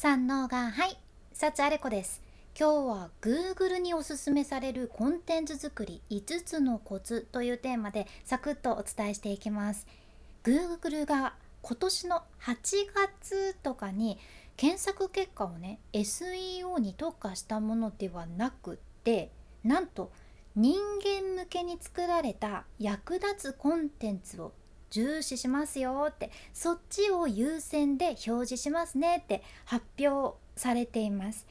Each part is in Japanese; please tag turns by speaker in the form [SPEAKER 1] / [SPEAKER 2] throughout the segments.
[SPEAKER 1] 三能がはい幸あれ子です。今日は Google におすすめされるコンテンツ作り5つのコツというテーマでサクッとお伝えしていきます。Google が今年の8月とかに検索結果をね SEO に特化したものではなくってなんと人間向けに作られた役立つコンテンツを重視しますよってそっちを優先で表示しますねって発表されています。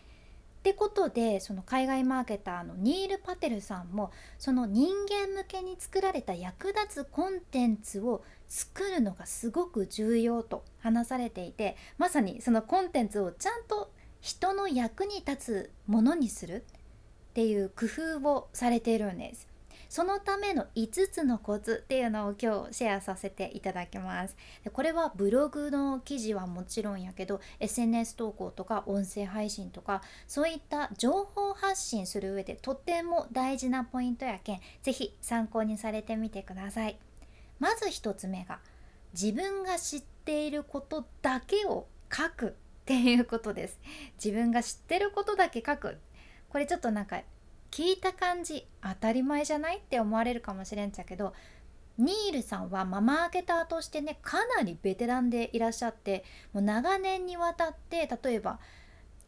[SPEAKER 1] ってことでその海外マーケターのニール・パテルさんもその人間向けに作られた役立つコンテンツを作るのがすごく重要と話されていてまさにそのコンテンツをちゃんと人の役に立つものにするっていう工夫をされているんです。そのための5つのコツっていうのを今日シェアさせていただきます。でこれはブログの記事はもちろんやけど SNS 投稿とか音声配信とかそういった情報発信する上でとても大事なポイントやけん是非参考にされてみてください。まず1つ目が自分が知っていることだけを書くっていうことです。自分が知ってることだけ書く。これちょっとなんか聞いた感じ当たり前じゃないって思われるかもしれんちゃけどニールさんは、まあ、マーケターとしてねかなりベテランでいらっしゃってもう長年にわたって例えば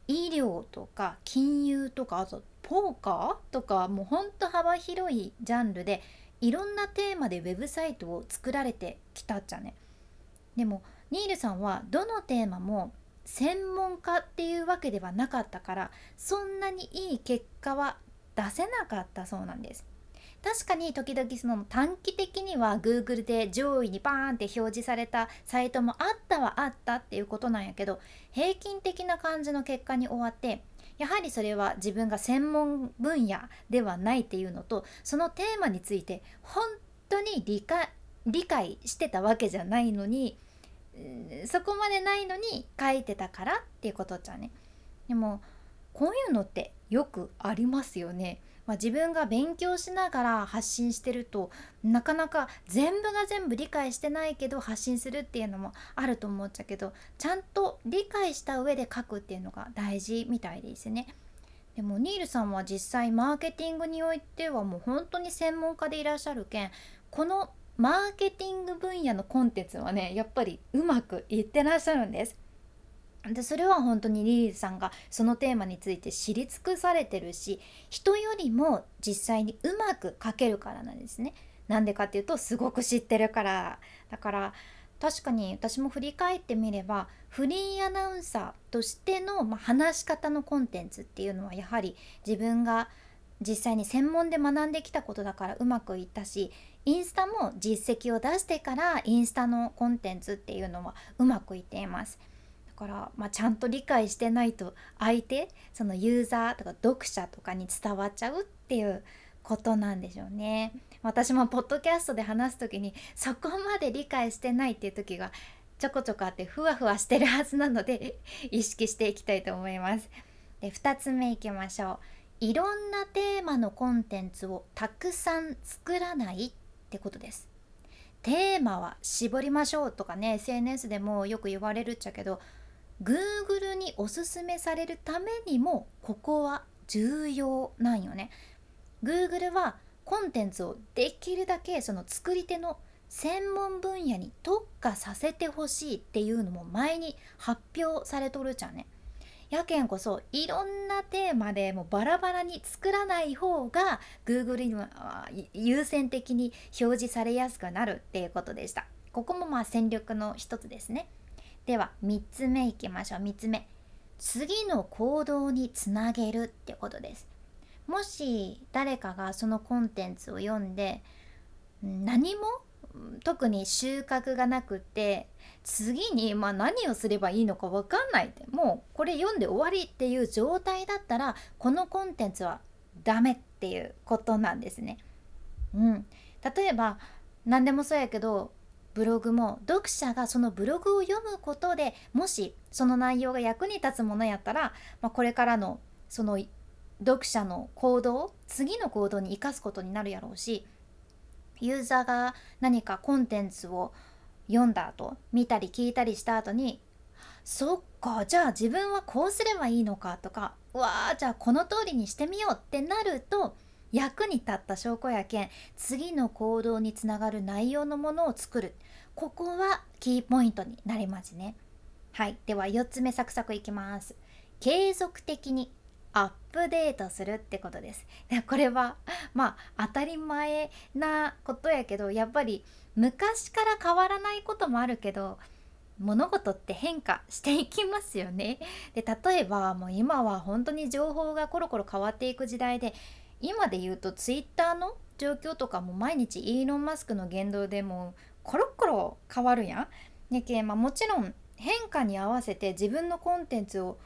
[SPEAKER 1] 医療とか金融とかあとポーカーとかもうほんと幅広いジャンルでいろんなテーマでウェブサイトを作られてきたっちゃね。でもニールさんはどのテーマも専門家っていうわけではなかったからそんなにいい結果は出せなかったそうなんです。確かに時々その短期的には Google で上位にバーンって表示されたサイトもあったはあったっていうことなんやけど平均的な感じの結果に終わってやはりそれは自分が専門分野ではないっていうのとそのテーマについて本当に理解理解してたわけじゃないのにそこまでないのに書いてたからっていうことじゃね。でもこういうのってよくありますよね。まあ、自分が勉強しながら発信してるとなかなか全部が全部理解してないけど発信するっていうのもあると思っちゃうけどちゃんと理解した上で書くっていうのが大事みたいですね。でもニールさんは実際マーケティングにおいてはもう本当に専門家でいらっしゃるけんこのマーケティング分野のコンテンツはねやっぱりうまくいってらっしゃるんです。でそれは本当にリリーさんがそのテーマについて知り尽くされてるし人よりも実際にうまく書けるからなんですね。なんでかっていうとすごく知ってるからだから確かに私も振り返ってみればフリーアナウンサーとしての、まあ、話し方のコンテンツっていうのはやはり自分が実際に専門で学んできたことだからうまくいったしインスタも実績を出してからインスタのコンテンツっていうのはうまくいっています。から、まあ、ちゃんと理解してないと相手そのユーザーとか読者とかに伝わっちゃうっていうことなんでしょうね。私もポッドキャストで話す時にそこまで理解してないっていう時がちょこちょこあってふわふわしてるはずなので 意識していきたいと思います。で2つ目いきましょう。いろんなテーマのコンテンツをたくさん作らないってことです。テーマは絞りましょうとかね SNS でもよく言われるっちゃけど Google におすすめされるためにもここは重要なんよね。Google はコンテンツをできるだけその作り手の専門分野に特化させてほしいっていうのも前に発表されとるじゃんね。やけんこそいろんなテーマでもうバラバラに作らない方が Google には優先的に表示されやすくなるっていうことでした。ここもまあ戦略の一つですね。では3つ目いきましょう。3つ目。次の行動につなげるってことです。もし誰かがそのコンテンツを読んで何も特に収穫がなくて次にまあ何をすればいいのか分かんないってもうこれ読んで終わりっていう状態だったらこのコンテンツはダメっていうことなんですね。うん、例えば何でもそうやけどブログも読者がそのブログを読むことでもしその内容が役に立つものやったら、まあ、これからのその読者の行動次の行動に生かすことになるやろうしユーザーが何かコンテンツを読んだ後見たり聞いたりした後にそっかじゃあ自分はこうすればいいのかとかうわーじゃあこの通りにしてみようってなると役に立った証拠やけん次の行動につながる内容のものを作る。ここはキーポイントになりますね。はい。では4つ目サクサクいきます。継続的にアップデートするってことです。で これはまあ当たり前なことやけどやっぱり昔から変わらないこともあるけど物事って変化していきますよね。で例えばもう今は本当に情報がコロコロ変わっていく時代で今で言うとツイッターの状況とかも毎日イーロン・マスクの言動でもコロコロ変わるやん。けまあ、もちろん変化に合わせて自分のコンテンツを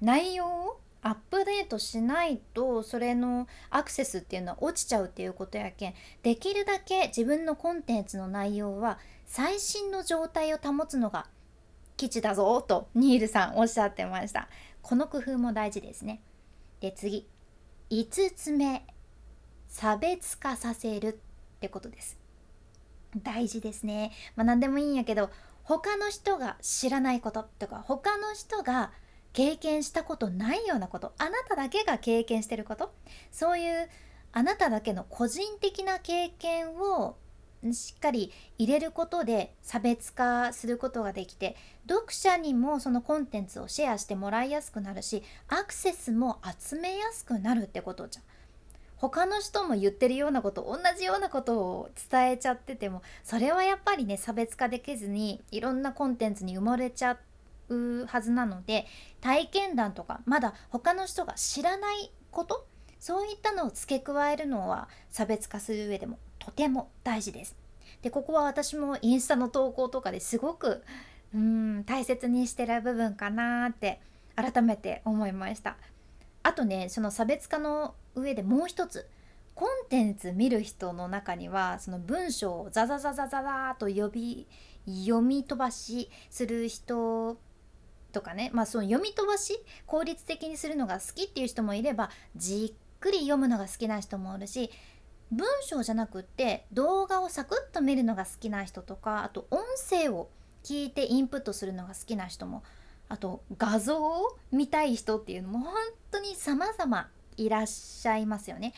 [SPEAKER 1] 内容をアップデートしないとそれのアクセスっていうのは落ちちゃうっていうことやけん。できるだけ自分のコンテンツの内容は最新の状態を保つのが基地だぞとニールさんおっしゃってました。この工夫も大事ですね。で次。5つ目。差別化させるってことです。大事ですねまあ何でもいいんやけど他の人が知らないこととか他の人が経験したことないようなことあなただけが経験してることそういうあなただけの個人的な経験をしっかり入れることで差別化することができて読者にもそのコンテンツをシェアしてもらいやすくなるしアクセスも集めやすくなるってことじゃん。他の人も言ってるようなこと同じようなことを伝えちゃっててもそれはやっぱりね差別化できずにいろんなコンテンツに埋もれちゃうはずなので体験談とかまだ他の人が知らないことそういったのを付け加えるのは差別化する上でもとても大事です。でここは私もインスタの投稿とかですごくうん大切にしてる部分かなって改めて思いました。あとねその差別化の上でもう一つコンテンツ見る人の中にはその文章をザザザザザザーと呼び読み飛ばしする人とかねまあその読み飛ばし効率的にするのが好きっていう人もいればじっくり読むのが好きな人もいるし文章じゃなくって動画をサクッと見るのが好きな人とかあと音声を聞いてインプットするのが好きな人もあと画像を見たい人っていうのも本当に様々いらっしゃいますよね。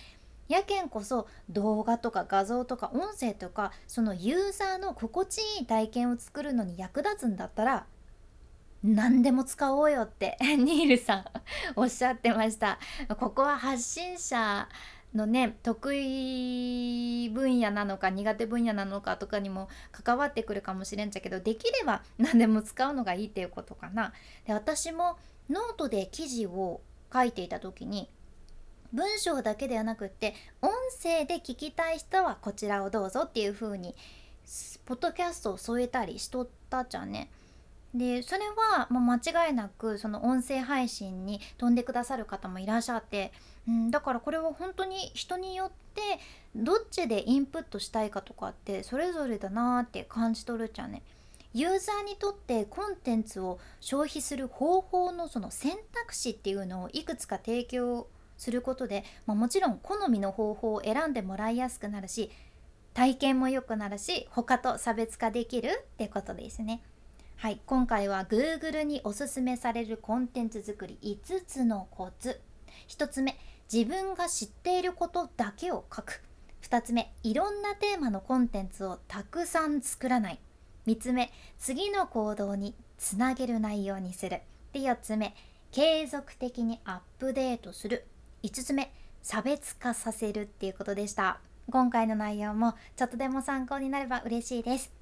[SPEAKER 1] やけんこそ動画とか画像とか音声とかそのユーザーの心地いい体験を作るのに役立つんだったら何でも使おうよって ニールさんおっしゃってましたここは発信者のね得意分野なのか苦手分野なのかとかにも関わってくるかもしれんちゃけどできれば何でも使うのがいいっていうことかな。で私もノートで記事を書いていた時に文章だけではなくって音声で聞きたい人はこちらをどうぞっていう風にポッドキャストを添えたりしとったじゃんね。でそれはもう間違いなくその音声配信に飛んでくださる方もいらっしゃって、うん、だからこれは本当に人によってどっちでインプットしたいかとかってそれぞれだなって感じ取るじゃんね。ユーザーにとってコンテンツを消費する方法のその選択肢っていうのをいくつか提供することで、まあ、もちろん好みの方法を選んでもらいやすくなるし体験も良くなるし他と差別化できるってことですね。はい、今回は Google におすすめされるコンテンツ作り5つのコツ。1つ目自分が知っていることだけを書く。2つ目いろんなテーマのコンテンツをたくさん作らない。3つ目次の行動につなげる内容にする。で4つ目継続的にアップデートする。5つ目差別化させるっていうことでした。今回の内容もちょっとでも参考になれば嬉しいです。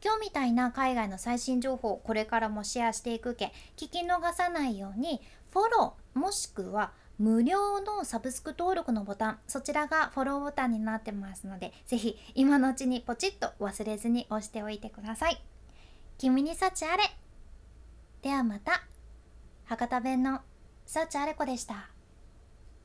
[SPEAKER 1] 今日みたいな海外の最新情報をこれからもシェアしていくけ聞き逃さないようにフォローもしくは無料のサブスク登録のボタンそちらがフォローボタンになってますのでぜひ今のうちにポチッと忘れずに押しておいてください。君に幸あれ。ではまた。博多弁の幸あれ子でした。